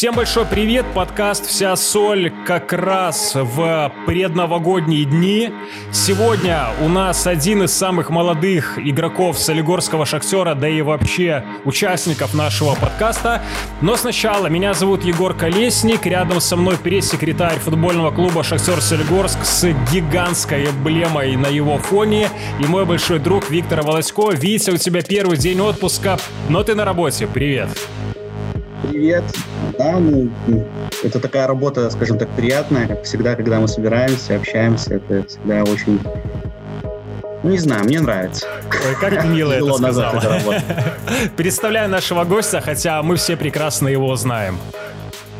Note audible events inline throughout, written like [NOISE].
Всем большой привет, подкаст «Вся соль» как раз в предновогодние дни. Сегодня у нас один из самых молодых игроков Солигорского «Шахтера», да и вообще участников нашего подкаста. Но сначала, меня зовут Егор Колесник, рядом со мной пресс-секретарь футбольного клуба «Шахтер Солигорск» с гигантской эмблемой на его фоне и мой большой друг Виктор Волосько. Витя, у тебя первый день отпуска, но ты на работе. Привет. Привет. Да, ну, это такая работа, скажем так, приятная, как всегда, когда мы собираемся, общаемся, это всегда очень ну, не знаю, мне нравится. Ой, как мило это сказал. [LAUGHS] Представляю нашего гостя, хотя мы все прекрасно его знаем.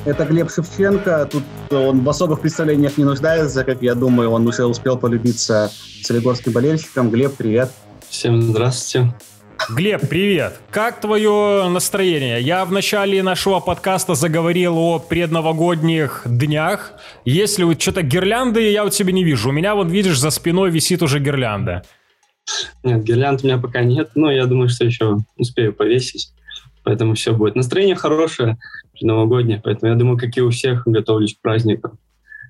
Это Глеб Шевченко. Тут он в особых представлениях не нуждается, как я думаю. Он уже успел полюбиться солигорским болельщикам. Глеб, привет. Всем здравствуйте. Глеб, привет. Как твое настроение? Я в начале нашего подкаста заговорил о предновогодних днях. Если вот что-то гирлянды, я у тебя не вижу. У меня, вот видишь, за спиной висит уже гирлянда. Нет, гирлянд у меня пока нет, но я думаю, что еще успею повесить. Поэтому все будет. Настроение хорошее, новогоднее, поэтому я думаю, как и у всех, готовлюсь к праздникам.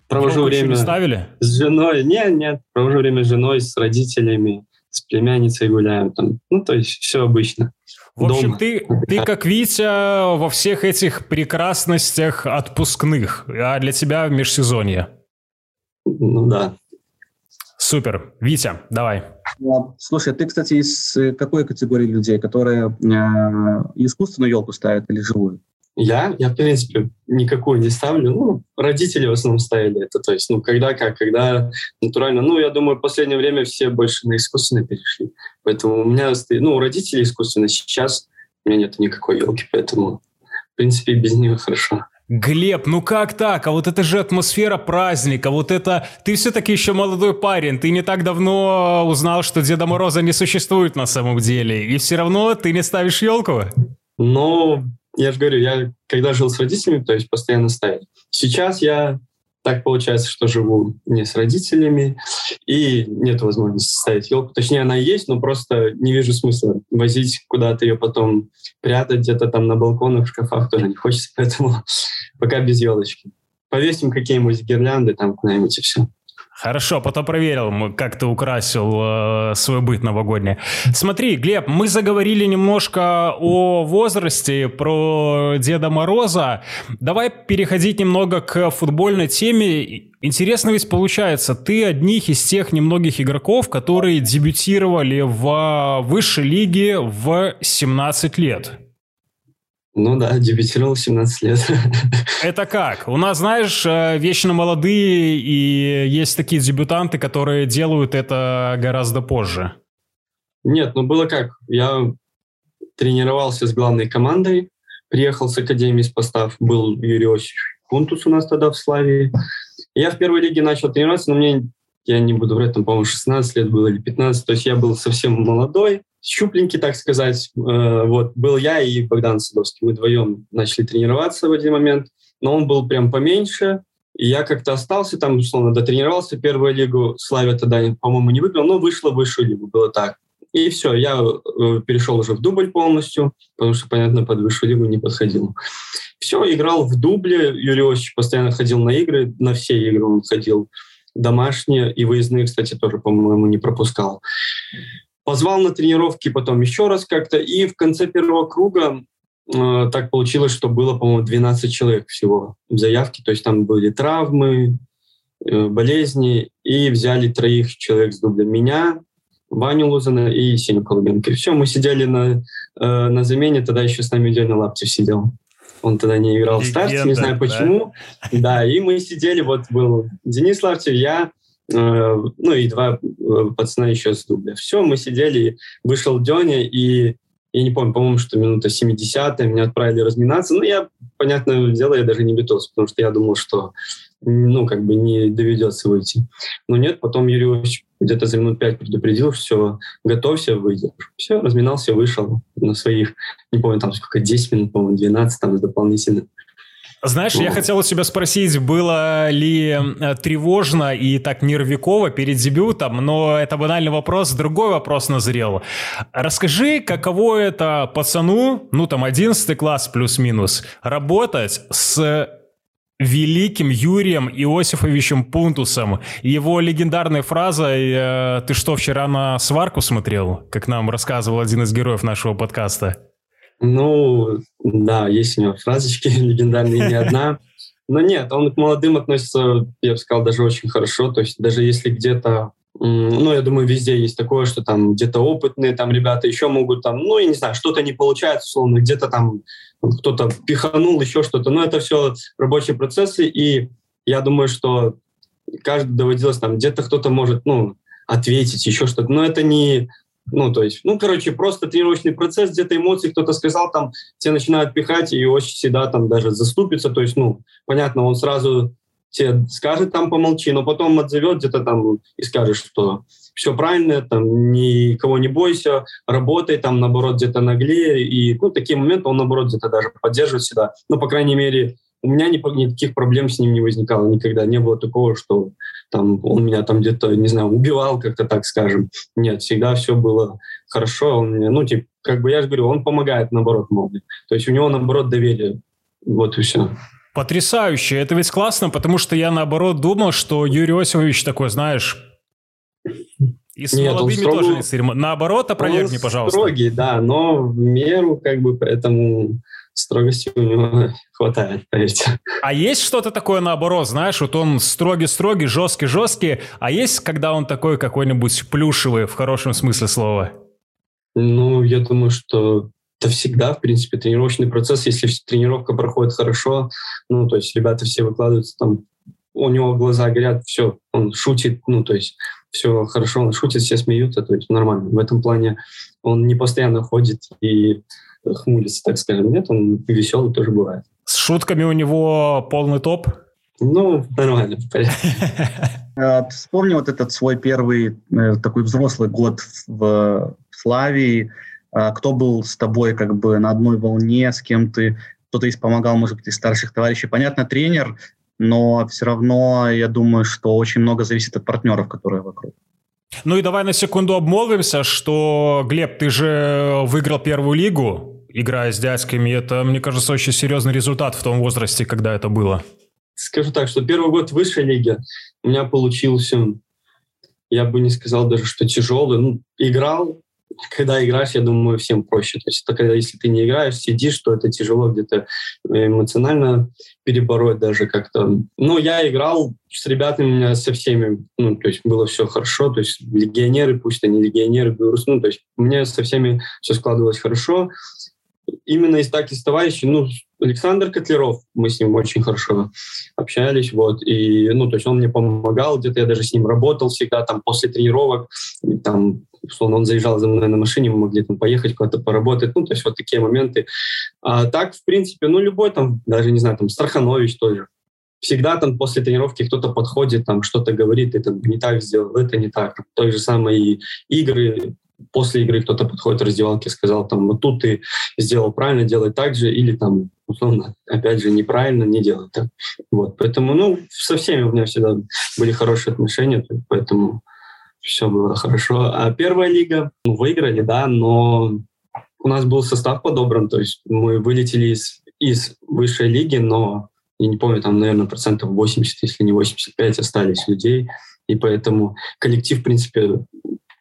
Провожу время ставили? с женой. Нет, нет, провожу время с женой, с родителями с племянницей гуляем там. Ну, то есть все обычно. В общем, Дома. ты, ты как Витя во всех этих прекрасностях отпускных, а для тебя межсезонье. Ну да. Супер. Витя, давай. Слушай, ты, кстати, из какой категории людей, которые э, искусственную елку ставят или живую? Я, я, в принципе, никакую не ставлю. Ну, родители в основном ставили это. То есть, ну, когда как, когда натурально. Ну, я думаю, в последнее время все больше на искусственно перешли. Поэтому у меня, ну, у родителей искусственно. Сейчас у меня нет никакой елки, поэтому, в принципе, без нее хорошо. Глеб, ну как так? А вот это же атмосфера праздника, вот это... Ты все-таки еще молодой парень, ты не так давно узнал, что Деда Мороза не существует на самом деле, и все равно ты не ставишь елку? Ну, я же говорю, я когда жил с родителями, то есть постоянно ставил. Сейчас я так получается, что живу не с родителями, и нет возможности ставить елку. Точнее, она есть, но просто не вижу смысла возить куда-то ее потом, прятать где-то там на балконах, в шкафах тоже не хочется, [LAUGHS] поэтому пока без елочки. Повесим какие-нибудь гирлянды там куда-нибудь и все. Хорошо, потом проверил, как ты украсил э, свой быт новогодний. Смотри, Глеб, мы заговорили немножко о возрасте, про Деда Мороза. Давай переходить немного к футбольной теме. Интересно ведь получается, ты одних из тех немногих игроков, которые дебютировали в высшей лиге в 17 лет. Ну да, дебютировал 17 лет. [LAUGHS] Это как? У нас, знаешь, э, вечно молодые, и есть такие дебютанты, которые делают это гораздо позже. Нет, ну было как. Я тренировался с главной командой, приехал с Академии Спостав, был Юрий Осич Кунтус у нас тогда в Славии. Я в первой лиге начал тренироваться, но мне, я не буду врать, там, по-моему, 16 лет было или 15, то есть я был совсем молодой, щупленький, так сказать. Э, вот, был я и Богдан Садовский. Мы вдвоем начали тренироваться в один момент, но он был прям поменьше, и я как-то остался там, условно, дотренировался. Первую лигу Славя тогда, по-моему, не выиграл, но вышла в высшую лигу, было так. И все, я э, перешел уже в дубль полностью, потому что, понятно, под высшую лигу не подходил. Все, играл в дубле. Юрий Осич постоянно ходил на игры, на все игры он ходил. Домашние и выездные, кстати, тоже, по-моему, не пропускал. Позвал на тренировки потом еще раз как-то, и в конце первого круга э, так получилось, что было, по-моему, 12 человек всего в заявке, то есть там были травмы, э, болезни, и взяли троих человек с дублем. Меня, Ваню Лузана и Сеню Колубенко. И все, мы сидели на, э, на замене, тогда еще с нами Дёня Лаптев сидел. Он тогда не играл Легенда, в старте, не знаю почему. Да? да, и мы сидели, вот был Денис Лаптев, я, ну и два э, пацана еще с дубля. Все, мы сидели, вышел Деня, и я не помню, по-моему, что минута 70 меня отправили разминаться. Ну, я, понятное дело, я даже не битался, потому что я думал, что, ну, как бы не доведется выйти. Но нет, потом Юрий где-то за минут пять предупредил, все, готовься, выйдешь. Все, разминался, вышел на своих, не помню, там сколько, 10 минут, по-моему, 12 там дополнительно. Знаешь, я хотел у тебя спросить, было ли э, тревожно и так нервиково перед дебютом, но это банальный вопрос, другой вопрос назрел. Расскажи, каково это пацану, ну там 11 класс плюс-минус, работать с великим Юрием Иосифовичем Пунтусом. Его легендарной фразой э, «Ты что, вчера на сварку смотрел?» как нам рассказывал один из героев нашего подкаста. Ну, да, есть у него фразочки [LAUGHS] легендарные, не одна. Но нет, он к молодым относится, я бы сказал, даже очень хорошо. То есть даже если где-то ну, я думаю, везде есть такое, что там где-то опытные там ребята еще могут там, ну, я не знаю, что-то не получается, условно, где-то там кто-то пиханул, еще что-то. Но это все рабочие процессы, и я думаю, что каждый доводилось там, где-то кто-то может, ну, ответить, еще что-то. Но это не, ну, то есть, ну, короче, просто тренировочный процесс, где-то эмоции кто-то сказал, там, все начинают пихать, и очень всегда там даже заступится, то есть, ну, понятно, он сразу тебе скажет там помолчи, но потом отзовет где-то там и скажет, что все правильно, там никого не бойся, работай, там наоборот где-то наглее. И ну, такие моменты он наоборот где-то даже поддерживает всегда. Ну, по крайней мере, у меня ни, никаких проблем с ним не возникало никогда. Не было такого, что там он меня там где-то, не знаю, убивал как-то так скажем. Нет, всегда все было хорошо. Он мне, ну, типа, как бы я же говорю, он помогает наоборот много. То есть у него наоборот доверие. Вот и все. Потрясающе. Это ведь классно, потому что я наоборот думал, что Юрий Осипович такой, знаешь, и с Нет, молодыми строго... тоже не церемон. Наоборот, опровергни, он пожалуйста. строгий, да, но в меру, как бы, поэтому строгости у него [LAUGHS] хватает, поверьте. А есть что-то такое наоборот, знаешь, вот он строгий-строгий, жесткий-жесткий, а есть, когда он такой какой-нибудь плюшевый, в хорошем смысле слова? Ну, я думаю, что это всегда, в принципе, тренировочный процесс. Если тренировка проходит хорошо, ну, то есть ребята все выкладываются там, у него глаза горят, все, он шутит, ну, то есть все хорошо, он шутит, все смеются, то есть нормально. В этом плане он не постоянно ходит и хмурится, так скажем. Нет, он веселый тоже бывает. С шутками у него полный топ? Ну, нормально, в порядке. [LAUGHS] А, вспомни вот этот свой первый э, такой взрослый год в Славии, а, кто был с тобой как бы на одной волне, с кем ты, кто-то из помогал, может быть, из старших товарищей. Понятно, тренер, но все равно я думаю, что очень много зависит от партнеров, которые вокруг. Ну и давай на секунду обмолвимся, что, Глеб, ты же выиграл первую лигу, играя с дядьками. Это, мне кажется, очень серьезный результат в том возрасте, когда это было. Скажу так, что первый год высшей лиги у меня получился, я бы не сказал даже, что тяжелый. Ну, играл, когда играешь, я думаю, всем проще. То есть это когда, если ты не играешь, сидишь, то это тяжело где-то эмоционально перебороть даже как-то. Ну, я играл с ребятами, у меня со всеми, ну, то есть было все хорошо, то есть легионеры, пусть они легионеры, белорусы, ну, то есть мне со всеми все складывалось хорошо. Именно из так из товарищей, ну, Александр Котлеров, мы с ним очень хорошо общались, вот, и, ну, то есть он мне помогал, где-то я даже с ним работал всегда, там, после тренировок, там, условно, он заезжал за мной на машине, мы могли там поехать куда-то поработать, ну, то есть вот такие моменты. А так, в принципе, ну, любой там, даже, не знаю, там, Страханович тоже. Всегда там после тренировки кто-то подходит, там, что-то говорит, это не так сделал, это не так. Той же самой игры, после игры кто-то подходит в раздевалке и сказал, там, вот тут ты сделал правильно, делай так же, или там, условно, опять же, неправильно, не делай так. Вот, поэтому, ну, со всеми у меня всегда были хорошие отношения, поэтому все было хорошо. А первая лига, ну, выиграли, да, но у нас был состав подобран, то есть мы вылетели из, из высшей лиги, но я не помню, там, наверное, процентов 80, если не 85 остались людей, и поэтому коллектив, в принципе,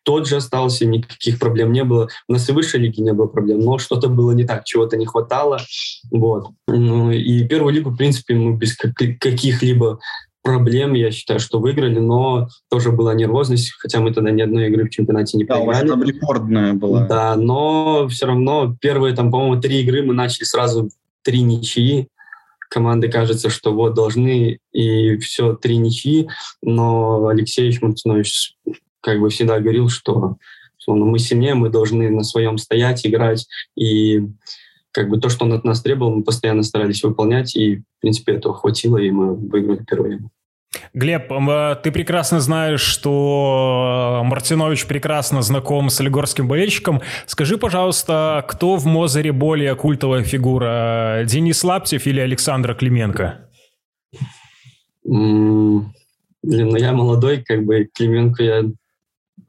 тот же остался, никаких проблем не было. У нас и высшей лиге не было проблем, но что-то было не так, чего-то не хватало. Вот. Ну, и первую лигу, в принципе, мы без каких-либо проблем, я считаю, что выиграли, но тоже была нервозность, хотя мы тогда ни одной игры в чемпионате не проиграли. Да, там рекордная была. Да, но все равно первые, там, по-моему, три игры мы начали сразу три ничьи. Команды кажется, что вот должны и все три ничьи, но Алексей Мартинович как бы всегда говорил, что ну, мы сильнее, мы должны на своем стоять, играть, и как бы то, что он от нас требовал, мы постоянно старались выполнять, и, в принципе, этого хватило, и мы выиграли первую Глеб, э, ты прекрасно знаешь, что Мартинович прекрасно знаком с Олигорским болельщиком. Скажи, пожалуйста, кто в Мозере более культовая фигура, Денис Лаптев или Александр Клименко? Блин, ну я молодой, как бы Клименко я,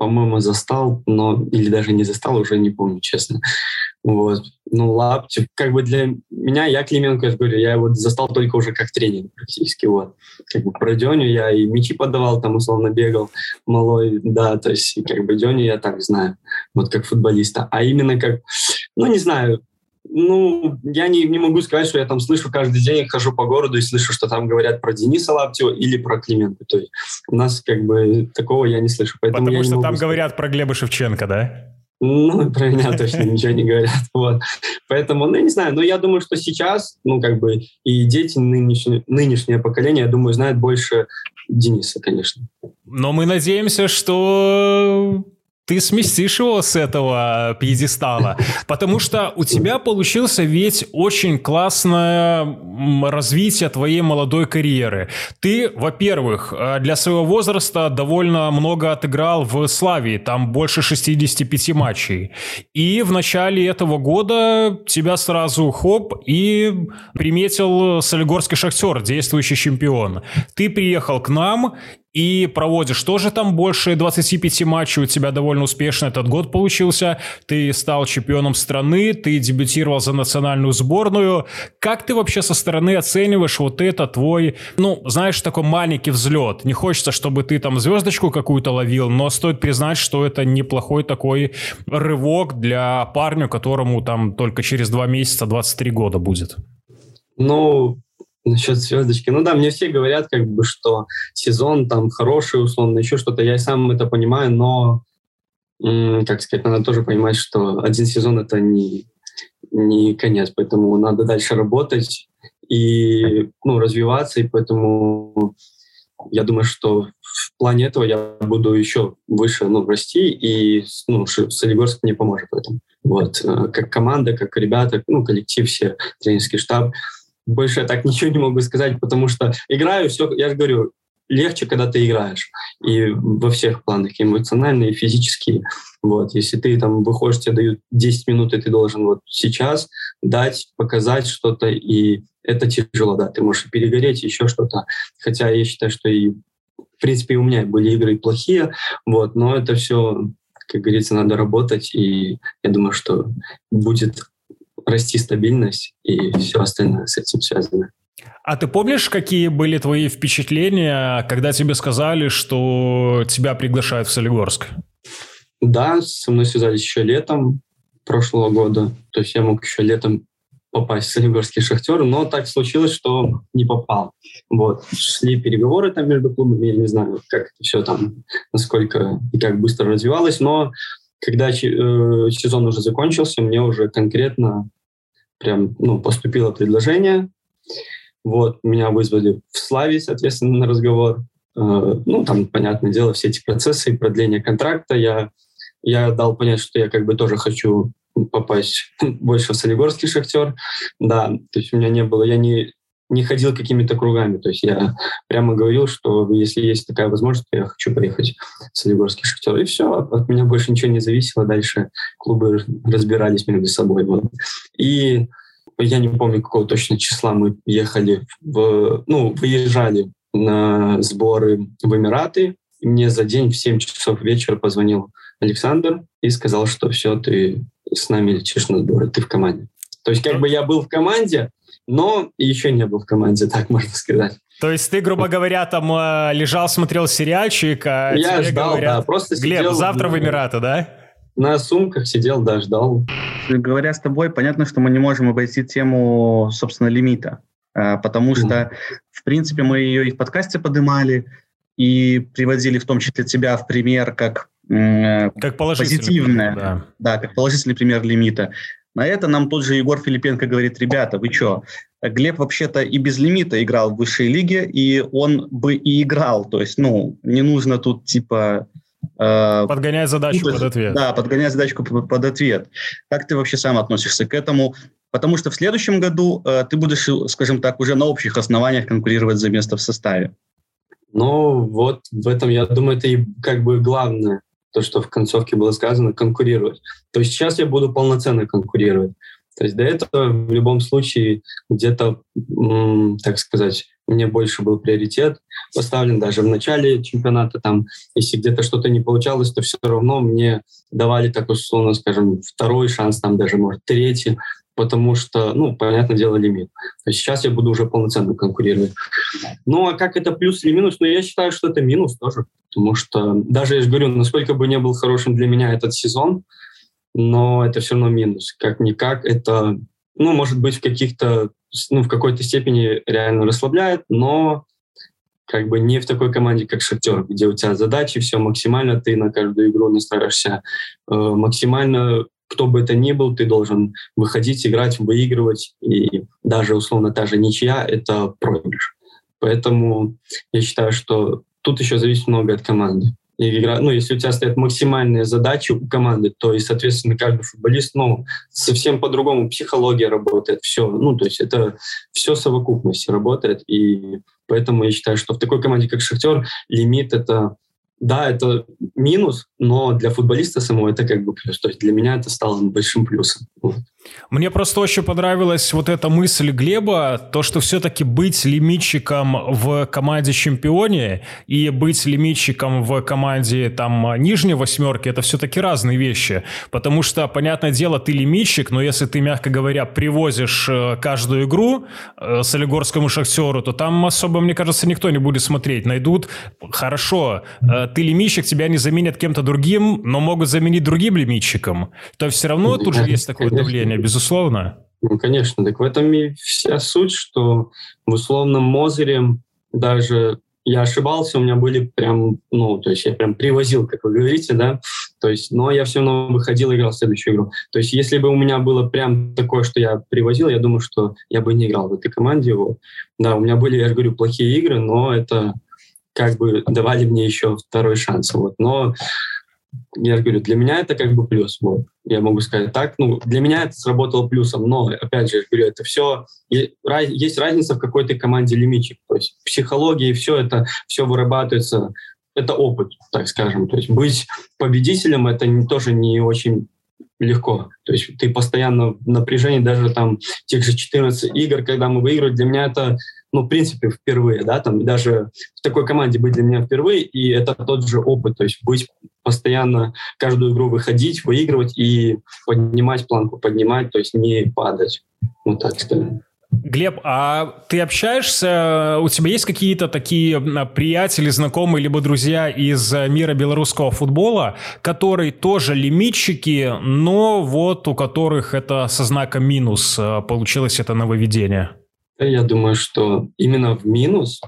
по-моему, застал, но или даже не застал, уже не помню, честно. Вот. Ну, Лаптев, как бы для меня, я Клименко, я говорю, я его застал только уже как тренер практически, вот. Как бы про Дёню я и мячи подавал, там условно бегал малой, да, то есть как бы Дёню я так знаю, вот как футболиста. А именно как, ну, не знаю, ну, я не, не могу сказать, что я там слышу каждый день, хожу по городу и слышу, что там говорят про Дениса Лаптева или про Клименко. То есть у нас как бы такого я не слышу. Поэтому Потому что там сказать. говорят про Глеба Шевченко, да? Ну, [LAUGHS] про меня точно ничего не говорят. [LAUGHS] Вот. Поэтому, ну, я не знаю, но я думаю, что сейчас, ну, как бы, и дети нынешнее, нынешнее поколение, я думаю, знают больше Дениса, конечно. Но мы надеемся, что ты сместишь его с этого пьедестала, потому что у тебя получился ведь очень классное развитие твоей молодой карьеры. Ты, во-первых, э, для своего возраста довольно много отыграл в Славии, там больше 65 матчей. И в начале этого года тебя сразу хоп и приметил Солигорский Шахтер, действующий чемпион. Ты приехал к нам, и проводишь тоже там больше 25 матчей, у тебя довольно успешно этот год получился, ты стал чемпионом страны, ты дебютировал за национальную сборную. Как ты вообще со стороны оцениваешь вот это твой, ну, знаешь, такой маленький взлет? Не хочется, чтобы ты там звездочку какую-то ловил, но стоит признать, что это неплохой такой рывок для парня, которому там только через два месяца 23 года будет. Ну, насчет звездочки. Ну да, мне все говорят, как бы, что сезон там хороший, условно, еще что-то. Я сам это понимаю, но, как сказать, надо тоже понимать, что один сезон это не, не конец, поэтому надо дальше работать и ну, развиваться, и поэтому я думаю, что в плане этого я буду еще выше ну, расти, и ну, Солигорск мне поможет в этом. Вот. Э, как команда, как ребята, ну, коллектив, все, тренерский штаб – больше я так ничего не могу сказать, потому что играю, все, я же говорю, легче, когда ты играешь. И во всех планах, и эмоциональные, и физические. Вот. Если ты там выходишь, тебе дают 10 минут, и ты должен вот сейчас дать, показать что-то, и это тяжело, да. Ты можешь перегореть, еще что-то. Хотя я считаю, что и в принципе, у меня были игры плохие, вот, но это все, как говорится, надо работать, и я думаю, что будет расти стабильность и все остальное с этим связано. А ты помнишь, какие были твои впечатления, когда тебе сказали, что тебя приглашают в Солигорск? Да, со мной связались еще летом прошлого года. То есть я мог еще летом попасть в Солигорский шахтер, но так случилось, что не попал. Вот. Шли переговоры там между клубами, я не знаю, как это все там, насколько и как быстро развивалось, но когда э, сезон уже закончился, мне уже конкретно прям ну, поступило предложение. Вот, меня вызвали в Славе, соответственно, на разговор. Э, ну, там, понятное дело, все эти процессы и продление контракта. Я, я дал понять, что я как бы тоже хочу попасть [LAUGHS] больше в Солигорский шахтер. Да, то есть у меня не было, я не, не ходил какими-то кругами. То есть я [LAUGHS] прямо говорил, что если есть такая возможность, то я хочу поехать в Солигорский шахтер. И все, от меня больше ничего не зависело. Дальше клубы разбирались между собой. Вот. И я не помню, какого точно числа мы ехали, в, ну, выезжали на сборы в Эмираты. И мне за день в 7 часов вечера позвонил Александр и сказал, что все, ты с нами летишь на сборы, ты в команде. То есть как бы я был в команде, но еще не был в команде, [LAUGHS] так можно сказать. То есть ты, грубо говоря, там э, лежал, смотрел сериальчик, а Я ждал, говорят, да, просто Глеб, сидел... завтра в Эмираты, да? На сумках сидел, да, ждал. Говоря с тобой, понятно, что мы не можем обойти тему, собственно, лимита, э, потому что, в принципе, мы ее и в подкасте поднимали, и приводили в том числе тебя в пример как, э, как позитивное, пример, да. да, как положительный пример лимита. На это нам тот же Егор Филипенко говорит, ребята, вы что, Глеб вообще-то и без лимита играл в высшей лиге, и он бы и играл. То есть, ну, не нужно тут типа... Э, подгонять задачку ну, под ответ. Да, подгонять задачку под, под ответ. Как ты вообще сам относишься к этому? Потому что в следующем году э, ты будешь, скажем так, уже на общих основаниях конкурировать за место в составе. Но вот в этом, я думаю, это и как бы главное, то, что в концовке было сказано, конкурировать. То есть сейчас я буду полноценно конкурировать. То есть до этого в любом случае где-то, так сказать, мне больше был приоритет поставлен даже в начале чемпионата. Там, если где-то что-то не получалось, то все равно мне давали, так условно скажем, второй шанс, там даже, может, третий, потому что, ну, понятное дело, лимит. То есть сейчас я буду уже полноценно конкурировать. Ну, а как это плюс или минус? Ну, я считаю, что это минус тоже, потому что даже, я же говорю, насколько бы не был хорошим для меня этот сезон, но это все равно минус. Как-никак это, ну, может быть, в каких-то, ну, в какой-то степени реально расслабляет, но как бы не в такой команде, как Шахтер, где у тебя задачи, все максимально, ты на каждую игру настраиваешься э, максимально, кто бы это ни был, ты должен выходить, играть, выигрывать, и даже условно та же ничья — это проигрыш. Поэтому я считаю, что тут еще зависит много от команды. И игра, ну, если у тебя стоят максимальные задачи у команды, то и, соответственно, каждый футболист, ну, совсем по-другому психология работает, все, ну, то есть это все совокупность работает, и поэтому я считаю, что в такой команде, как Шахтер, лимит — это да, это минус, но для футболиста самого это как бы плюс. То есть для меня это стало большим плюсом. Вот. Мне просто очень понравилась вот эта мысль Глеба, то, что все-таки быть лимитчиком в команде чемпионе и быть лимитчиком в команде там нижней восьмерки, это все-таки разные вещи. Потому что, понятное дело, ты лимитчик, но если ты, мягко говоря, привозишь э, каждую игру э, с Олигорскому Шахтеру, то там особо, мне кажется, никто не будет смотреть. Найдут, хорошо, э, ты лимитчик, тебя не заменят кем-то другим, но могут заменить другим лимитчиком. То все равно тут же есть такое давление влияние, безусловно. Ну, конечно. Так в этом и вся суть, что в условном Мозере даже я ошибался, у меня были прям, ну, то есть я прям привозил, как вы говорите, да, то есть, но я все равно выходил и играл в следующую игру. То есть, если бы у меня было прям такое, что я привозил, я думаю, что я бы не играл в этой команде. Вот. Да, у меня были, я же говорю, плохие игры, но это как бы давали мне еще второй шанс. Вот. Но я говорю, для меня это как бы плюс. Вот. Я могу сказать так. Ну, для меня это сработало плюсом, но, опять же, я говорю, это все... Есть разница в какой-то команде лимитчик. То есть психология и все это, все вырабатывается. Это опыт, так скажем. То есть быть победителем — это не, тоже не очень легко. То есть ты постоянно в напряжении, даже там тех же 14 игр, когда мы выигрывали, для меня это ну, в принципе, впервые, да, там даже в такой команде быть для меня впервые, и это тот же опыт, то есть быть постоянно, каждую игру выходить, выигрывать и поднимать планку, поднимать, то есть не падать. Вот так скажем. Глеб, а ты общаешься, у тебя есть какие-то такие приятели, знакомые, либо друзья из мира белорусского футбола, которые тоже лимитчики, но вот у которых это со знаком минус э, получилось это нововведение? Я думаю, что именно в минус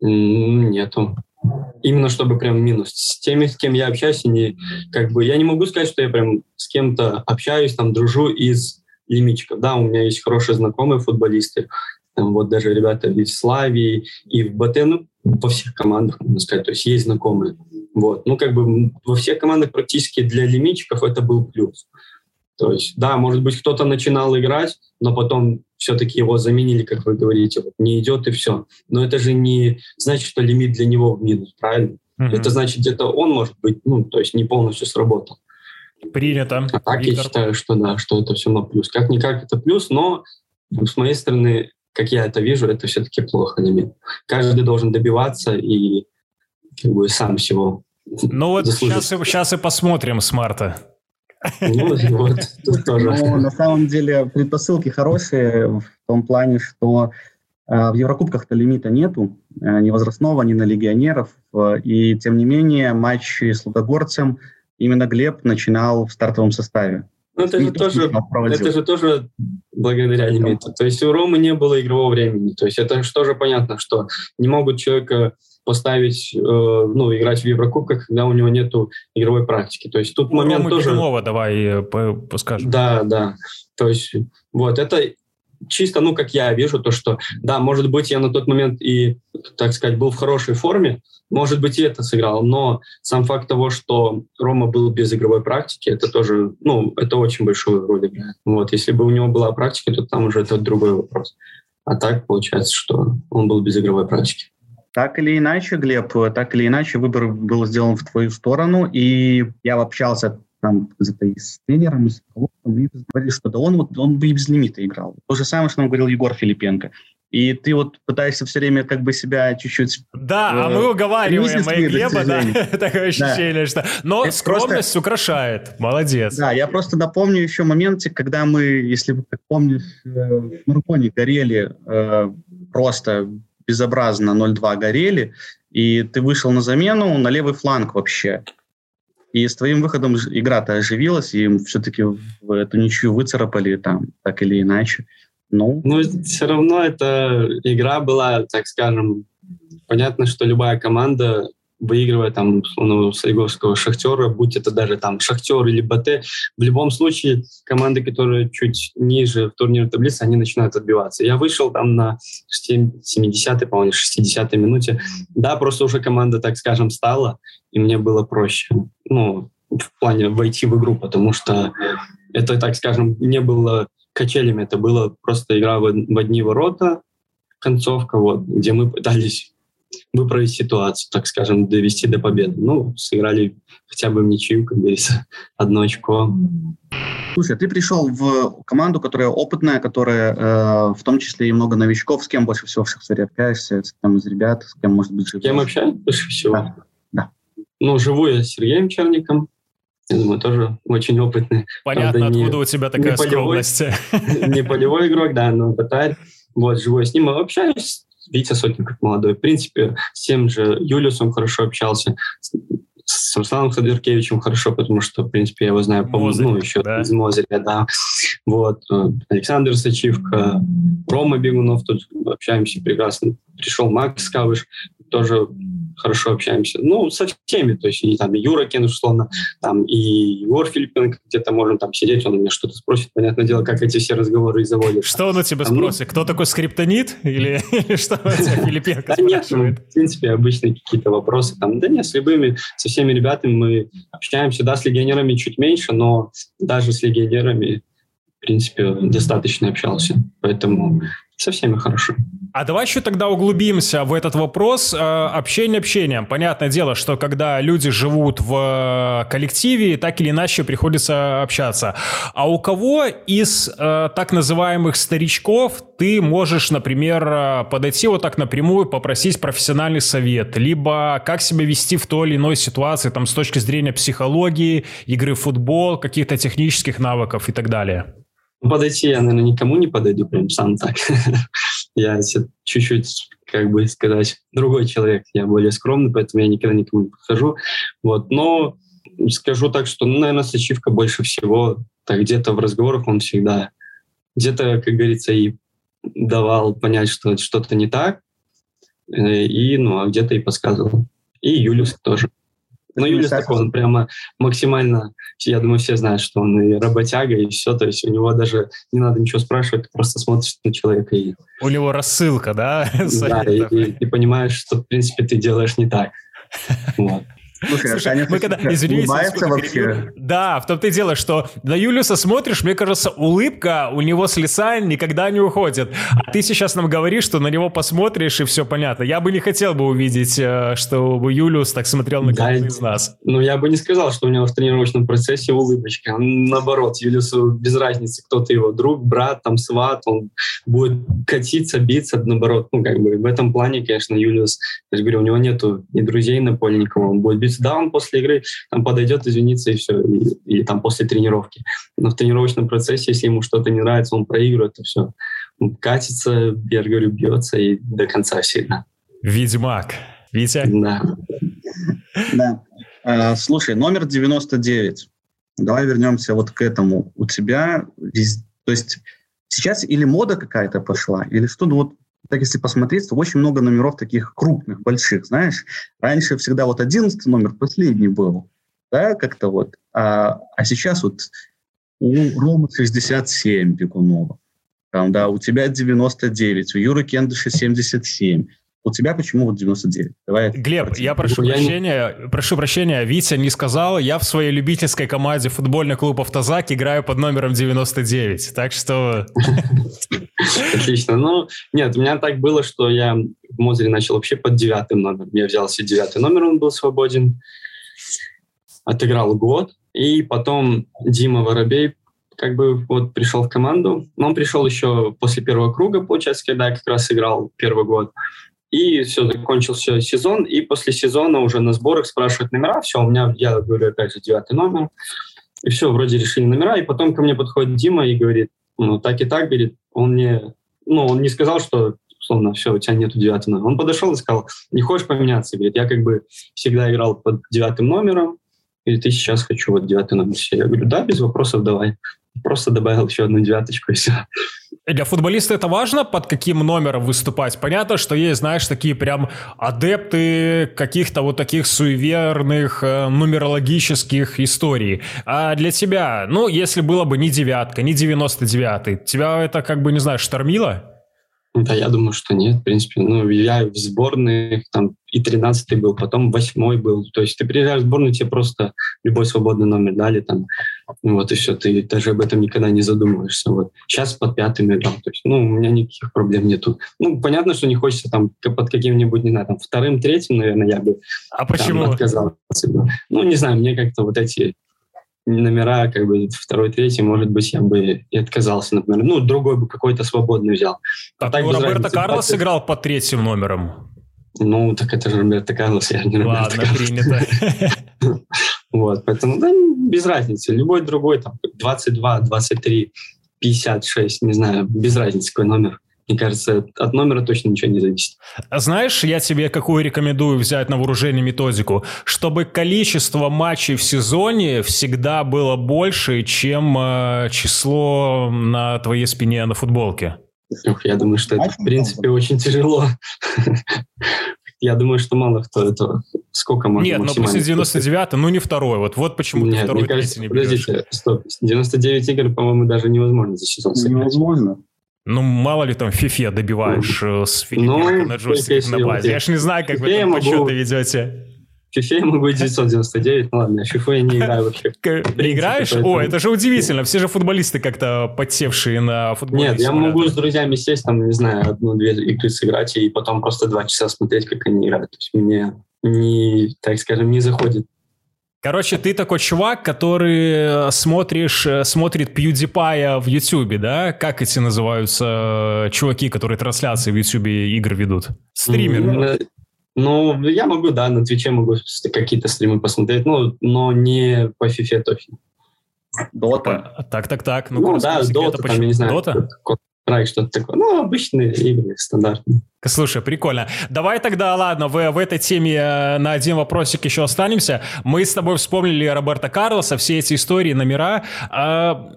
нету. Именно чтобы прям минус. С теми, с кем я общаюсь, не, как бы, я не могу сказать, что я прям с кем-то общаюсь, там, дружу из лимитчиков. Да, у меня есть хорошие знакомые футболисты, там, вот даже ребята и в Славии, и в БТ, ну, во всех командах, можно сказать, то есть есть знакомые. Вот. Ну, как бы во всех командах практически для лимитчиков это был плюс. То есть, да, может быть, кто-то начинал играть, но потом все-таки его заменили, как вы говорите, вот, не идет и все. Но это же не значит, что лимит для него в минус, правильно? Mm-hmm. Это значит, где-то он может быть, ну, то есть не полностью сработал. Принято. А так Виктор. я считаю, что да, что это все равно плюс. Как-никак это плюс, но с моей стороны, как я это вижу, это все-таки плохо лимит. Каждый должен добиваться и как бы сам всего ну вот сейчас, сейчас и посмотрим с марта. Ну, вот, ну, на самом деле предпосылки хорошие в том плане, что э, в Еврокубках-то лимита нету, э, ни возрастного, ни на легионеров. И тем не менее матчи с Лудогорцем именно Глеб начинал в стартовом составе. Ну, это, же тоже, это же тоже благодаря лимиту. То есть у Ромы не было игрового времени. То есть это же тоже понятно, что не могут человека поставить, э, ну, играть в Еврокубках, когда у него нету игровой практики. То есть тут ну, момент Рома тоже... Беглова давай э, поскажем. Да, да. То есть вот это чисто, ну, как я вижу, то, что, да, может быть, я на тот момент и, так сказать, был в хорошей форме, может быть, и это сыграл, но сам факт того, что Рома был без игровой практики, это тоже, ну, это очень большую роль играет. Вот, если бы у него была практика, то там уже это другой вопрос. А так получается, что он был без игровой практики. Так или иначе, Глеб, так или иначе, выбор был сделан в твою сторону, и я общался там где-то и с тренером, и с и говорили, что да он, вот, он бы и без лимита играл. То же самое, что нам говорил Егор Филипенко. И ты вот пытаешься все время как бы себя чуть-чуть... Да, э, а мы уговариваем мои Глеба, да, [LAUGHS] такое ощущение, да. что... Но Это скромность просто... украшает, молодец. Да, я просто напомню еще моменте, когда мы, если вы как помнишь, э, в Марконе горели э, просто безобразно 0-2 горели, и ты вышел на замену на левый фланг вообще. И с твоим выходом игра-то оживилась, и все-таки эту ничью выцарапали там, так или иначе. Ну, Но все равно эта игра была, так скажем, понятно, что любая команда выигрывая там ну, Солигорского Шахтера, будь это даже там Шахтер или БТ, в любом случае команды, которые чуть ниже в турнирной таблице, они начинают отбиваться. Я вышел там на 70-й, по-моему, 60-й минуте. Да, просто уже команда, так скажем, стала, и мне было проще. Ну, в плане войти в игру, потому что это, так скажем, не было качелями, это было просто игра в одни ворота, концовка, вот, где мы пытались выправить ситуацию, так скажем, довести до победы. Ну, сыграли хотя бы в ничью, как говорится, [LAUGHS] одно очко. Слушай, ты пришел в команду, которая опытная, которая э, в том числе и много новичков. С кем больше всего в Шахтере общаешься? С кем из ребят? С кем, может быть, живешь? С кем общаюсь больше всего? Да. да. Ну, живу я с Сергеем Черником. Я думаю, тоже очень опытный. Понятно, Правда, откуда не, у тебя такая не скромность. [LAUGHS] не полевой игрок, да, но хватает. Вот, живу я с ним. Общаюсь Витя Сотников молодой. В принципе, с тем же Юлиусом хорошо общался, с Русланом Ходоркевичем хорошо, потому что, в принципе, я его знаю, по ну, еще да? из Мозыря, да. Вот. Э, Александр Сачивка, Рома Бегунов, тут общаемся прекрасно. Пришел Макс Кавыш, тоже хорошо общаемся. Ну, со всеми, то есть и там и Юра Кен, условно, там и Егор Филиппенко, где-то можем там сидеть, он меня что-то спросит, понятное дело, как эти все разговоры и заводят. Что он у тебя там, ну, спросит? Ну, Кто такой скриптонит? Или, [LAUGHS] или что у тебя Филиппенко Да нет, ну, в принципе, обычные какие-то вопросы. Там, да нет, с любыми, со всеми ребятами мы общаемся, да, с легионерами чуть меньше, но даже с легионерами в принципе, достаточно общался. Поэтому со всеми хорошо. А давай еще тогда углубимся в этот вопрос. Э, общение общением. Понятное дело, что когда люди живут в коллективе, так или иначе приходится общаться. А у кого из э, так называемых старичков ты можешь, например, э, подойти вот так напрямую, попросить профессиональный совет, либо как себя вести в той или иной ситуации, там, с точки зрения психологии, игры в футбол, каких-то технических навыков и так далее? Подойти я, наверное, никому не подойду прям сам так. [LAUGHS] я чуть-чуть, как бы сказать, другой человек. Я более скромный, поэтому я никогда никому не подхожу. Вот. Но скажу так, что, ну, наверное, Сачивка больше всего, так где-то в разговорах он всегда где-то, как говорится, и давал понять, что что-то не так, э, и, ну, а где-то и подсказывал. И Юлис тоже. Ну, Юлис такой, он прямо максимально, я думаю, все знают, что он и работяга, и все, то есть у него даже не надо ничего спрашивать, ты просто смотришь на человека и... У него рассылка, да? [LAUGHS] Да, и, и, и понимаешь, что, в принципе, ты делаешь не так. [LAUGHS] Вот. Слушай, Слушай мы когда, извините, вообще. Да, в том-то и дело, что на Юлиуса смотришь, мне кажется, улыбка у него с лица никогда не уходит. А ты сейчас нам говоришь, что на него посмотришь, и все понятно. Я бы не хотел бы увидеть, э, что бы Юлиус так смотрел на кого-то из нас. Ну, я бы не сказал, что у него в тренировочном процессе улыбочка. Наоборот, Юлиусу без разницы, кто ты его друг, брат, там, сват, он будет катиться, биться, наоборот. Ну, как бы в этом плане, конечно, Юлиус, я же говорю, у него нету ни друзей на поле, никого, он будет есть да, он после игры там подойдет, извиниться и все, и, и там после тренировки. Но в тренировочном процессе, если ему что-то не нравится, он проигрывает, то все. Он катится, я же говорю, бьется и до конца всегда. Ведьмак. Витя? Да. Да. А, слушай, номер 99. Давай вернемся вот к этому. У тебя, то есть сейчас или мода какая-то пошла, или что? Ну вот так если посмотреть, то очень много номеров таких крупных, больших, знаешь. Раньше всегда вот одиннадцатый номер последний был, да, как-то вот. А, а сейчас вот у Ромы 67 Бегунова, там, да, у тебя 99, у Юры Кендыша 77. У тебя почему вот 99? Давай. Глеб, я прошу я прощения, не... прошу прощения, Витя не сказал, я в своей любительской команде футбольный клуб «Автозак» играю под номером 99, так что... [LAUGHS] Отлично. Ну, нет, у меня так было, что я в Мозере начал вообще под девятым номером. Я взял себе девятый номер, он был свободен. Отыграл год. И потом Дима Воробей как бы вот пришел в команду. Но он пришел еще после первого круга, получается, когда я как раз играл первый год. И все, закончился сезон, и после сезона уже на сборах спрашивают номера, все, у меня, я говорю, опять же, девятый номер, и все, вроде решили номера, и потом ко мне подходит Дима и говорит, ну, так и так, говорит, он мне, ну, он не сказал, что, условно, все, у тебя нету девятого номера. Он подошел и сказал, не хочешь поменяться, говорит, я как бы всегда играл под девятым номером, и сейчас хочу вот девятый номер. Я говорю, да, без вопросов, давай. Просто добавил еще одну девяточку и все. Для футболиста это важно, под каким номером выступать? Понятно, что есть, знаешь, такие прям адепты каких-то вот таких суеверных э, нумерологических историй. А для тебя, ну, если было бы не девятка, не девяносто девятый, тебя это как бы, не знаю, штормило? Да, я думаю, что нет, в принципе. Ну, я в сборной там и 13 был, потом 8 был. То есть ты приезжаешь в сборную, тебе просто любой свободный номер дали там. Вот и все, ты даже об этом никогда не задумываешься. Вот. Сейчас под пятым играл. То есть, ну, у меня никаких проблем нету. Ну, понятно, что не хочется там под каким-нибудь, не знаю, там вторым, третьим, наверное, я бы а почему? Там, отказался. Ну, не знаю, мне как-то вот эти номера, как бы второй, третий, может быть, я бы и отказался, например. Ну, другой бы какой-то свободный взял. А, а так Роберто разницы, Карлос платят. играл под третьим номером? Ну, так это же Роберто Карлос, я не Ладно, Роберто принято. [LAUGHS] Вот, поэтому, да, без разницы. Любой другой, там, 22, 23, 56, не знаю, без разницы какой номер. Мне кажется, от номера точно ничего не зависит. Знаешь, я тебе какую рекомендую взять на вооружение методику? Чтобы количество матчей в сезоне всегда было больше, чем э, число на твоей спине на футболке. Я думаю, что это, в принципе, очень тяжело. [LAUGHS] Я думаю, что мало кто это... Сколько можно Нет, но после 99 ну не второй. Вот, вот почему Нет, второй, мне кажется, не подождите, стоп. 99 игр, по-моему, даже невозможно за сезон сыграть. Невозможно. Ну, мало ли там фифе добиваешь ну, с Филиппенко ну, на джойстике на базе. Я ж не знаю, как вы там подсчеты ведете. FIFA я могу 999, ну ладно, FIFA я не [LAUGHS] играю вообще. Не играешь? О, это же удивительно. Все же футболисты как-то подсевшие на футбол. Нет, я могу с друзьями сесть, там, не знаю, одну-две игры сыграть и потом просто два часа смотреть, как они играют. То есть мне не, так скажем, не заходит Короче, ты такой чувак, который э, смотришь, э, смотрит PewDiePie в YouTube, да? Как эти называются э, чуваки, которые трансляции в YouTube игр ведут? Стримеры. Ну, я могу, да, на Твиче могу какие-то стримы посмотреть, ну, но не по FIFA точно. Дота. Так, так, так. Ну, ну да, Дота, там, я не знаю. Дота? Strike, что-то такое. Ну, обычные игры, стандартные. Слушай, прикольно. Давай тогда, ладно, в, в этой теме э, на один вопросик еще останемся. Мы с тобой вспомнили Роберта Карлоса, все эти истории, номера. А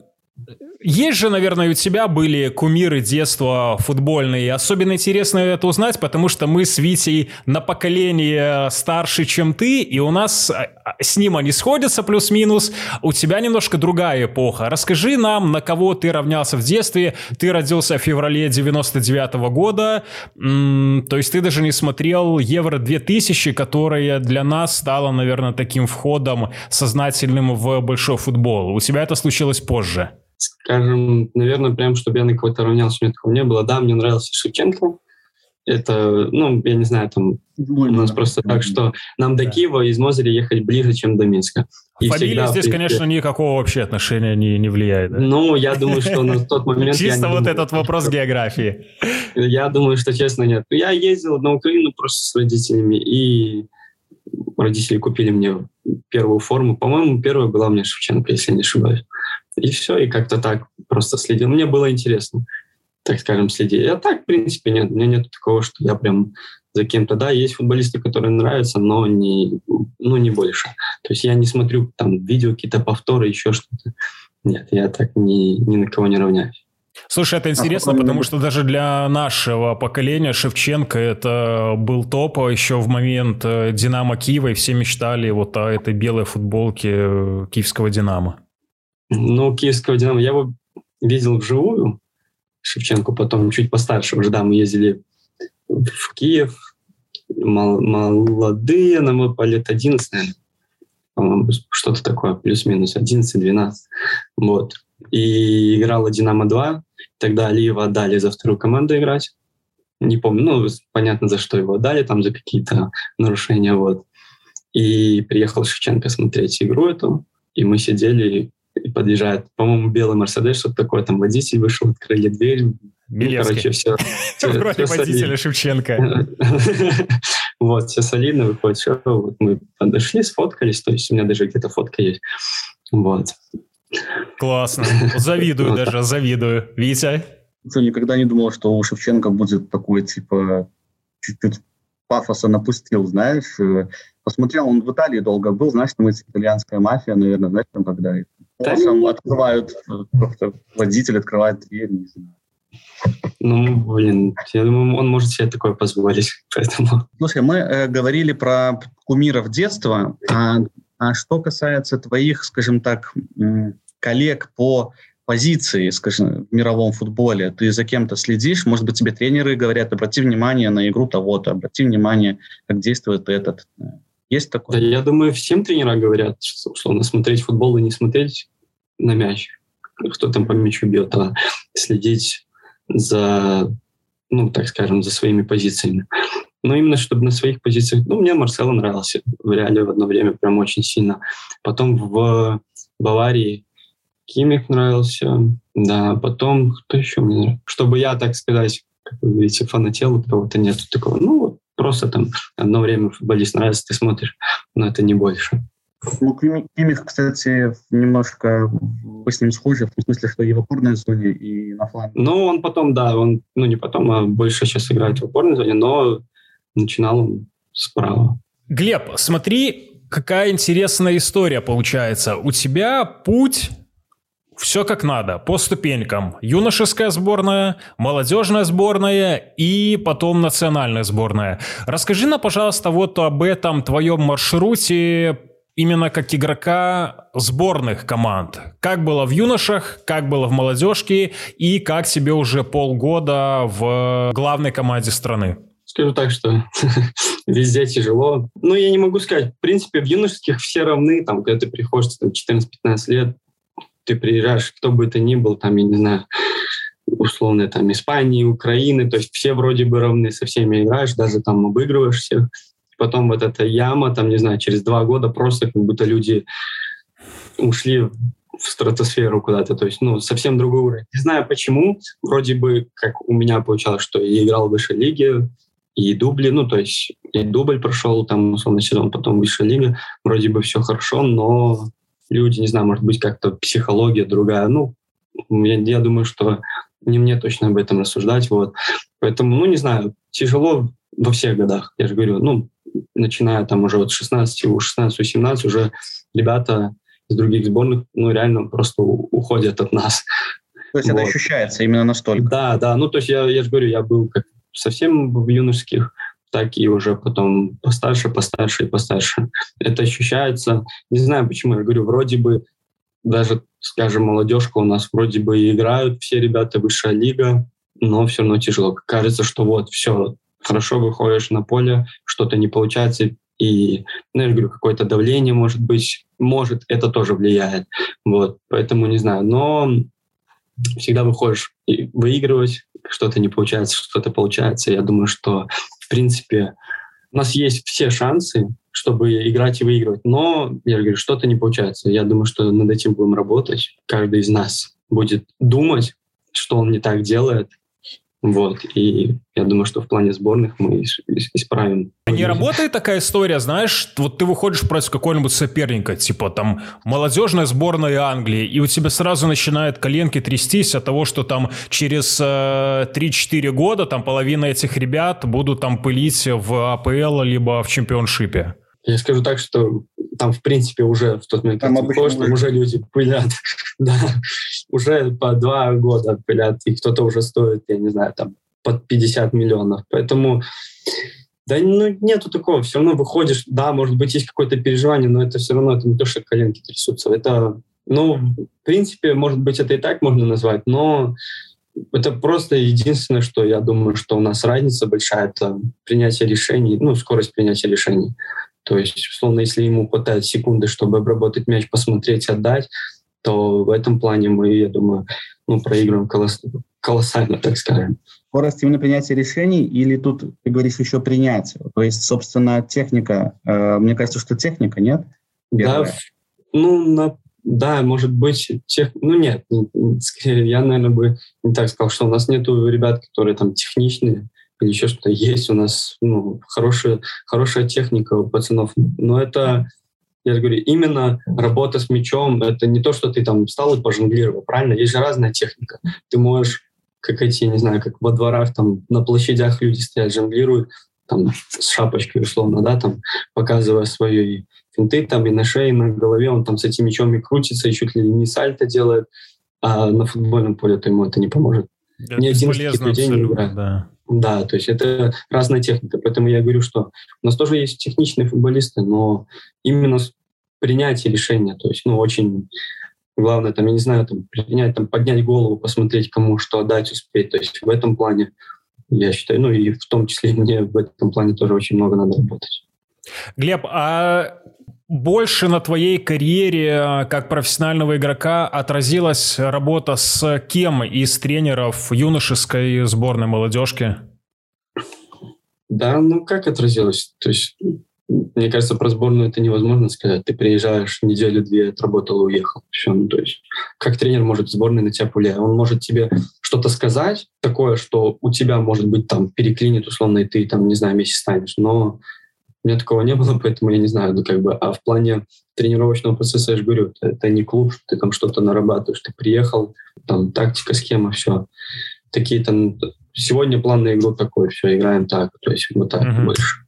есть же, наверное, у тебя были кумиры детства футбольные. Особенно интересно это узнать, потому что мы с Витей на поколение старше, чем ты, и у нас а, а, с ним они сходятся плюс-минус. У тебя немножко другая эпоха. Расскажи нам, на кого ты равнялся в детстве. Ты родился в феврале 99 -го года, то есть ты даже не смотрел Евро 2000, которая для нас стала, наверное, таким входом сознательным в большой футбол. У тебя это случилось позже скажем, наверное, прям, чтобы я на кого-то равнялся, у меня такого не было. Да, мне нравился Шевченко. Это, ну, я не знаю, там у нас просто так, что нам до Киева из Мозыря ехать ближе, чем до Минска. И Фамилия здесь, конечно, никакого вообще отношения не, не влияет. Да? Ну, я думаю, что на тот момент... Чисто вот этот вопрос географии. Я думаю, что, честно, нет. Я ездил на Украину просто с родителями, и родители купили мне первую форму. По-моему, первая была мне Шевченко, если не ошибаюсь. И все, и как-то так просто следил. Мне было интересно, так скажем, следить. А так, в принципе, нет. У меня нет такого, что я прям за кем-то. Да, есть футболисты, которые нравятся, но не, ну, не больше. То есть я не смотрю там видео, какие-то повторы, еще что-то. Нет, я так ни, ни на кого не равняюсь. Слушай, это интересно, а потому что даже для нашего поколения Шевченко это был топ а еще в момент э, Динамо Киева, и все мечтали вот о этой белой футболке э, киевского Динамо. Ну, киевского «Динамо» я его видел вживую, Шевченко потом чуть постарше уже, да, мы ездили в Киев, мол, молодые, нам было по лет 11, наверное, по-моему, что-то такое, плюс-минус 11-12, вот. И играла «Динамо-2», тогда Алиева отдали за вторую команду играть, не помню, ну, понятно, за что его дали, там, за какие-то нарушения, вот. И приехал Шевченко смотреть игру эту, и мы сидели, и подъезжает, по-моему, белый Мерседес, что-то такое, там водитель вышел, открыли дверь. Милевский. Короче, все. [LAUGHS] В роли водителя Шевченко. [LAUGHS] Вот, все солидно выходит, все. Вот мы подошли, сфоткались, то есть у меня даже где-то фотка есть. Вот. Классно. [LAUGHS] Завидую даже, завидую. Витя? Что, никогда не думал, что у Шевченко будет такой, типа, чуть-чуть пафоса напустил, знаешь. Э, посмотрел, он в Италии долго был, знаешь, там итальянская мафия, наверное, знаешь, там когда голосом открывают, э, водитель открывает дверь, не знаю. Ну, блин, я думаю, он может себе такое позволить, [LAUGHS] поэтому... Слушай, мы э, говорили про кумиров детства, а, а что касается твоих, скажем так, коллег по позиции, скажем, в мировом футболе, ты за кем-то следишь, может быть, тебе тренеры говорят, обрати внимание на игру того-то, обрати внимание, как действует этот. Есть такое? Да, я думаю, всем тренера говорят, что, условно, смотреть футбол и не смотреть на мяч, кто там по мячу бьет, а следить за, ну, так скажем, за своими позициями. Но именно чтобы на своих позициях... Ну, мне Марсело нравился в Реале в одно время прям очень сильно. Потом в Баварии Кимик нравился, да, потом кто еще мне нравится? Чтобы я, так сказать, как вы говорите, фанател, кого-то нет такого. Ну, просто там одно время футболист нравится, ты смотришь, но это не больше. Ну, Кимих, кстати, немножко вы с ним схожи, в том смысле, что и в опорной зоне, и на фланге. Ну, он потом, да, он, ну, не потом, а больше сейчас играет в опорной зоне, но начинал он справа. Глеб, смотри, какая интересная история получается. У тебя путь все как надо, по ступенькам. Юношеская сборная, молодежная сборная и потом национальная сборная. Расскажи нам, пожалуйста, вот об этом твоем маршруте именно как игрока сборных команд. Как было в юношах, как было в молодежке и как тебе уже полгода в главной команде страны? Скажу так, что [LAUGHS] везде тяжело. Ну, я не могу сказать. В принципе, в юношеских все равны. Там, когда ты приходишь, там, 14-15 лет, ты приезжаешь, кто бы это ни был, там, я не знаю, условно, там, Испании, Украины, то есть все вроде бы равны, со всеми играешь, даже там обыгрываешь всех. Потом вот эта яма, там, не знаю, через два года просто как будто люди ушли в стратосферу куда-то, то есть, ну, совсем другой уровень. Не знаю почему, вроде бы, как у меня получалось, что я играл в высшей лиге, и дубли, ну, то есть и дубль прошел, там, условно, сезон, потом высшая лига, вроде бы все хорошо, но люди, не знаю, может быть, как-то психология другая. Ну, я, я думаю, что не мне точно об этом рассуждать. Вот. Поэтому, ну, не знаю, тяжело во всех годах. Я же говорю, ну, начиная там уже от 16, у 16-17 уже ребята из других сборных, ну, реально просто уходят от нас. То есть вот. это ощущается именно настолько? Да, да. Ну, то есть я, я же говорю, я был как совсем в юношеских так и уже потом постарше, постарше и постарше. Это ощущается, не знаю почему, я говорю, вроде бы даже, скажем, молодежка у нас вроде бы и играют, все ребята высшая лига, но все равно тяжело. Кажется, что вот все, хорошо выходишь на поле, что-то не получается, и, ну, я говорю, какое-то давление может быть, может, это тоже влияет. Вот, поэтому не знаю, но всегда выходишь и выигрывать, что-то не получается, что-то получается. Я думаю, что, принципе, у нас есть все шансы, чтобы играть и выигрывать. Но, я говорю, что-то не получается. Я думаю, что над этим будем работать. Каждый из нас будет думать, что он не так делает, вот. И я думаю, что в плане сборных мы исправим. Не работает такая история, знаешь, вот ты выходишь против какого-нибудь соперника, типа там молодежная сборная Англии, и у тебя сразу начинают коленки трястись от того, что там через э, 3-4 года там половина этих ребят будут там пылить в АПЛ либо в чемпионшипе. Я скажу так, что там, в принципе, уже в тот момент, там, как ты уже люди пылят. [LAUGHS] да, уже по два года пылят, и кто-то уже стоит, я не знаю, там, под 50 миллионов. Поэтому да ну, нету такого. Все равно выходишь, да, может быть, есть какое-то переживание, но это все равно это не то, что коленки трясутся. Это, ну, в принципе, может быть, это и так можно назвать, но это просто единственное, что я думаю, что у нас разница большая, это принятие решений, ну, скорость принятия решений. То есть, условно, если ему хватает секунды, чтобы обработать мяч, посмотреть, отдать, то в этом плане мы, я думаю, ну, проигрываем колосс... колоссально, так скажем. Скорость именно принятия решений или тут, ты говоришь, еще принять? То есть, собственно, техника, э, мне кажется, что техника, нет? Первое. Да, ну, на, да, может быть, тех, ну нет, скорее, я, наверное, бы не так сказал, что у нас нету ребят, которые там техничные, или еще что-то есть. У нас ну, хорошая, хорошая техника у пацанов. Но это, я говорю, именно работа с мячом, это не то, что ты там встал и пожонглировал, правильно? Есть же разная техника. Ты можешь, как эти, не знаю, как во дворах, там на площадях люди стоят, жонглируют, там с шапочкой условно, да, там показывая свои финты там и на шее, и на голове, он там с этим мячом и крутится, и чуть ли не сальто делает, а на футбольном поле то ему это не поможет. Это Ни один из людей не играет. Да. Да, то есть это разная техника. Поэтому я говорю, что у нас тоже есть техничные футболисты, но именно принятие решения, то есть, ну, очень главное, там, я не знаю, там, принять, там, поднять голову, посмотреть, кому что отдать, успеть. То есть в этом плане, я считаю, ну, и в том числе мне в этом плане тоже очень много надо работать. Глеб, а больше на твоей карьере э, как профессионального игрока отразилась работа с кем из тренеров юношеской сборной молодежки? Да, ну как отразилось? То есть, мне кажется, про сборную это невозможно сказать. Ты приезжаешь, неделю-две отработал и уехал. Все, ну, то есть, как тренер может сборной на тебя повлиять? Он может тебе что-то сказать такое, что у тебя, может быть, там переклинит условно, и ты там, не знаю, месяц станешь, но у меня такого не было, поэтому я не знаю, ну как бы, а в плане тренировочного процесса, я же говорю, это, это не клуб, что ты там что-то нарабатываешь, ты приехал, там тактика, схема, все. Такие там, сегодня план на игру такой, все, играем так, то есть вот так uh-huh. больше.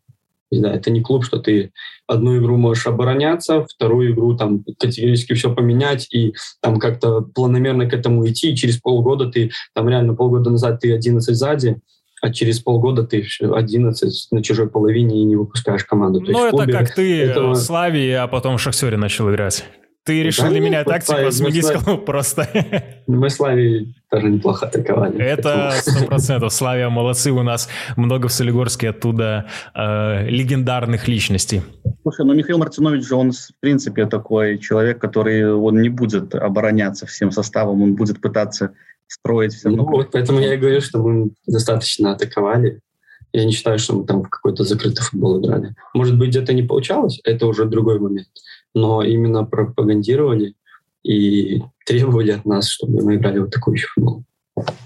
И, да, это не клуб, что ты одну игру можешь обороняться, вторую игру там категорически все поменять и там как-то планомерно к этому идти, и через полгода ты, там реально полгода назад ты 11 сзади, а через полгода ты 11 на чужой половине и не выпускаешь команду. То ну, это как ты этого... в Славии, а потом в Шахтере начал играть. Ты решил для меня тактику сменить клуб просто. [LAUGHS] Мы Славии тоже неплохо атаковали. Это сто [LAUGHS] процентов. Славия молодцы у нас. Много в Солигорске оттуда э, легендарных личностей. Слушай, ну Михаил Мартинович же, он в принципе такой человек, который он не будет обороняться всем составом, он будет пытаться строить все Ну вот, поэтому я и говорю, что мы достаточно атаковали. Я не считаю, что мы там в какой-то закрытый футбол играли. Может быть, где-то не получалось, это уже другой момент. Но именно пропагандировали и требовали от нас, чтобы мы играли вот такой еще футбол.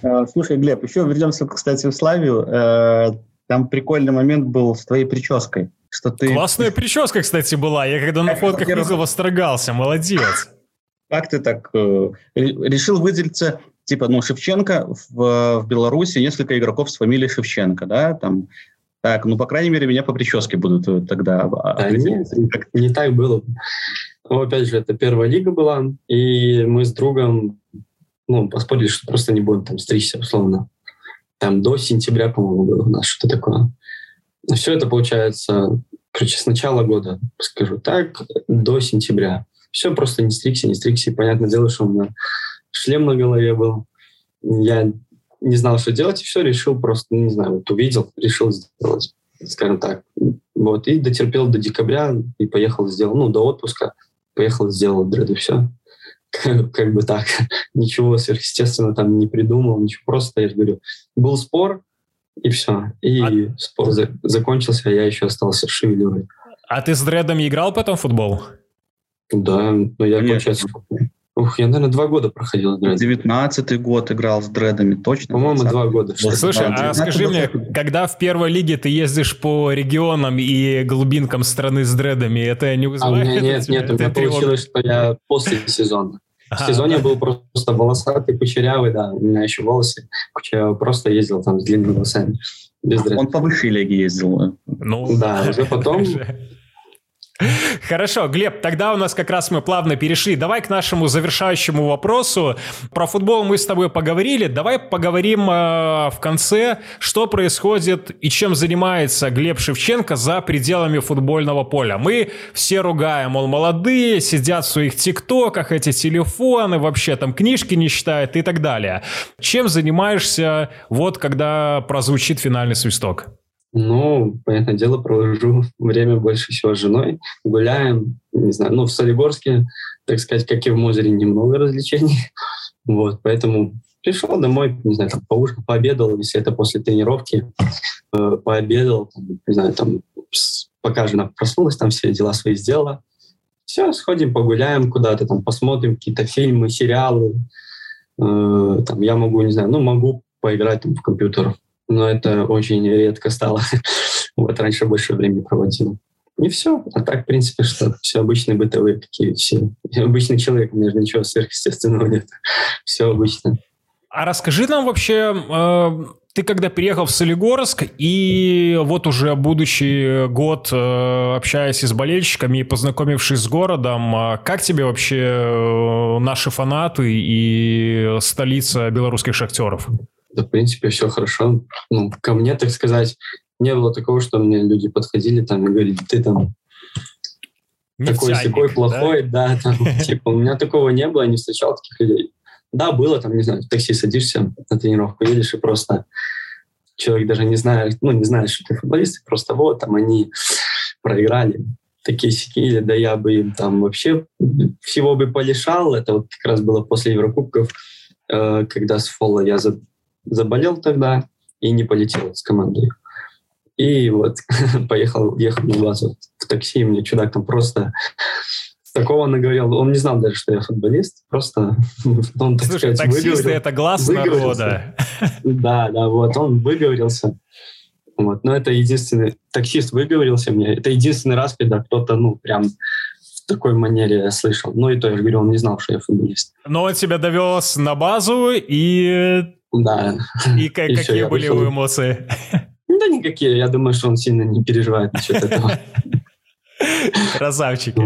А, слушай, Глеб, еще вернемся, кстати, в Славию. Э, там прикольный момент был с твоей прической. Что ты... Классная прическа, кстати, была. Я когда на фотках видел, восторгался. Молодец. Как ты так э, решил выделиться типа, ну, Шевченко в, в Беларуси несколько игроков с фамилией Шевченко, да, там, так, ну, по крайней мере, меня по прическе будут э, тогда... Да, нет, не так было. Ну, опять же, это первая лига была, и мы с другом, ну, поспорили, что просто не будем там стричься, условно. Там до сентября, по-моему, было у нас что-то такое. Все это получается, короче, с начала года, скажу так, до сентября. Все просто не стрикся, не стрикся. И понятное дело, что у меня шлем на голове был. Я не знал, что делать, и все, решил просто, ну, не знаю, вот увидел, решил сделать, скажем так. Вот, и дотерпел до декабря, и поехал, сделал, ну, до отпуска, поехал, сделал дреды, все. [LAUGHS] Как, как бы так. [LAUGHS] Ничего сверхъестественного там не придумал, ничего, просто, я же говорю, был спор, и все. И а... спор за- закончился, а я еще остался шевелюрой. А ты с дредами играл потом в футбол? Да, но я, Нет. получается, Ух, я, наверное, два года проходил дреды. Девятнадцатый год играл с дредами, точно? По-моему, два года. Слушай, а скажи мне, когда в первой лиге ты ездишь по регионам и глубинкам страны с дредами, это не вызывает? А у меня нет, нет, у меня получилось, что я после сезона. В сезоне был просто волосатый, кучерявый, да, у меня еще волосы кучерявые, просто ездил там с длинными волосами. Без Он по высшей лиге ездил. Ну, да, уже потом Хорошо, Глеб, тогда у нас как раз мы плавно перешли. Давай к нашему завершающему вопросу. Про футбол мы с тобой поговорили. Давай поговорим э, в конце, что происходит и чем занимается Глеб Шевченко за пределами футбольного поля. Мы все ругаем, мол, молодые, сидят в своих тиктоках, эти телефоны, вообще там книжки не читают и так далее. Чем занимаешься вот когда прозвучит финальный свисток? Ну, понятное дело, провожу [LAUGHS] время больше всего с женой. Гуляем, не знаю, ну, в Солигорске, так сказать, как и в Мозере, немного развлечений. [LAUGHS] Вот, поэтому пришел домой, не знаю, там, поужинал, пообедал, если это после тренировки, э, пообедал, там, не знаю, там, пока жена проснулась, там все дела свои сделала. Все, сходим, погуляем куда-то, там, посмотрим какие-то фильмы, сериалы. Э, там, я могу, не знаю, ну, могу поиграть там, в компьютер, но это очень редко стало. [LAUGHS] вот раньше больше времени проводил. И все. А так, в принципе, что все обычные бытовые такие все. [LAUGHS] Обычный человек, у меня же ничего сверхъестественного нет. [LAUGHS] все обычно. А расскажи нам вообще, э, ты когда переехал в Солигорск, и вот уже будущий год, э, общаясь с болельщиками и познакомившись с городом, э, как тебе вообще э, наши фанаты и столица белорусских шахтеров? Да, в принципе, все хорошо. Ну, ко мне, так сказать, не было такого, что мне люди подходили там и говорили, ты там такой такой плохой, да, да там, [LAUGHS] типа, у меня такого не было, я не встречал таких людей. Да, было там, не знаю, в такси садишься, на тренировку едешь, и просто человек даже не знает, ну, не знает, что ты футболист, просто вот, там, они проиграли, такие сики, или да я бы им там вообще всего бы полишал. Это вот как раз было после Еврокубков, э, когда с Фола я за, заболел тогда и не полетел с командой. И вот [LAUGHS] поехал, ехал на базу в такси, мне чудак там просто такого наговорил. Он не знал даже, что я футболист. Просто [LAUGHS] он, так Слушай, сказать, таксисты — это глаз народа. [LAUGHS] Да, да, вот он выговорился. Вот. Но это единственный... Таксист выговорился мне. Это единственный раз, когда кто-то, ну, прям в такой манере я слышал. Ну и то, я же говорю, он не знал, что я футболист. Но он тебя довез на базу и... Да. И, и какие все, были его эмоции? Да никакие. Я думаю, что он сильно не переживает насчет этого. Красавчики.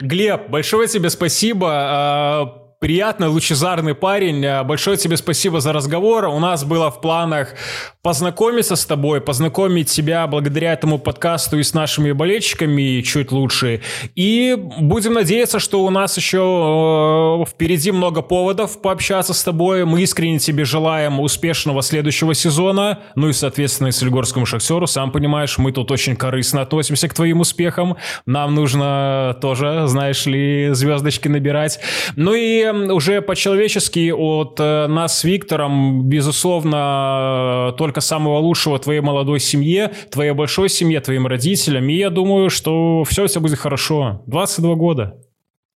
Глеб, большое тебе спасибо. Приятный, лучезарный парень. А, большое тебе спасибо за разговор. У нас было в планах познакомиться с тобой, познакомить тебя благодаря этому подкасту и с нашими болельщиками чуть лучше. И будем надеяться, что у нас еще э, впереди много поводов пообщаться с тобой. Мы искренне тебе желаем успешного следующего сезона. Ну и, соответственно, и Сольгорскому Шахтеру. Сам понимаешь, мы тут очень корыстно относимся к твоим успехам. Нам нужно тоже, знаешь ли, звездочки набирать. Ну и уже по-человечески от э, нас с Виктором, безусловно, только самого лучшего твоей молодой семье, твоей большой семье, твоим родителям. И я думаю, что все, все будет хорошо. 22 года.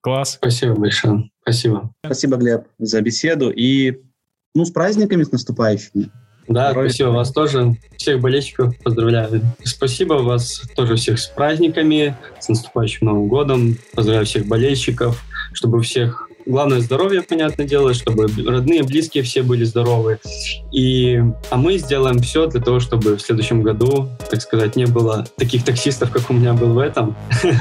Класс. Спасибо большое. Спасибо. Спасибо, Глеб, за беседу. И ну, с праздниками, с наступающими. Да, Здоровья. спасибо вас тоже. Всех болельщиков поздравляю. Спасибо вас тоже всех с праздниками, с наступающим Новым годом. Поздравляю всех болельщиков, чтобы у всех Главное здоровье, понятное дело, чтобы родные, близкие все были здоровы. И, а мы сделаем все для того, чтобы в следующем году, так сказать, не было таких таксистов, как у меня был в этом. [LAUGHS]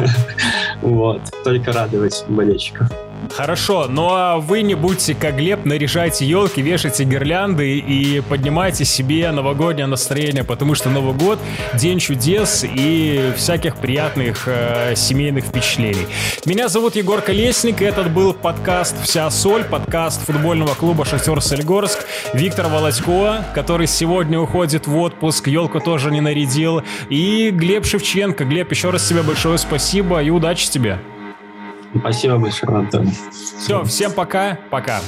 Вот. Только радовать болельщиков. Хорошо, ну а вы не будьте как Глеб, наряжайте елки, вешайте гирлянды и поднимайте себе новогоднее настроение, потому что Новый год — день чудес и всяких приятных э, семейных впечатлений. Меня зовут Егор Колесник, и этот был подкаст «Вся соль», подкаст футбольного клуба «Шахтер Сольгорск». Виктор Володько, который сегодня уходит в отпуск, елку тоже не нарядил, и Глеб Шевченко. Глеб, еще раз тебе большое спасибо и удачи тебе. Спасибо большое, Антон. Все, всем пока. Пока.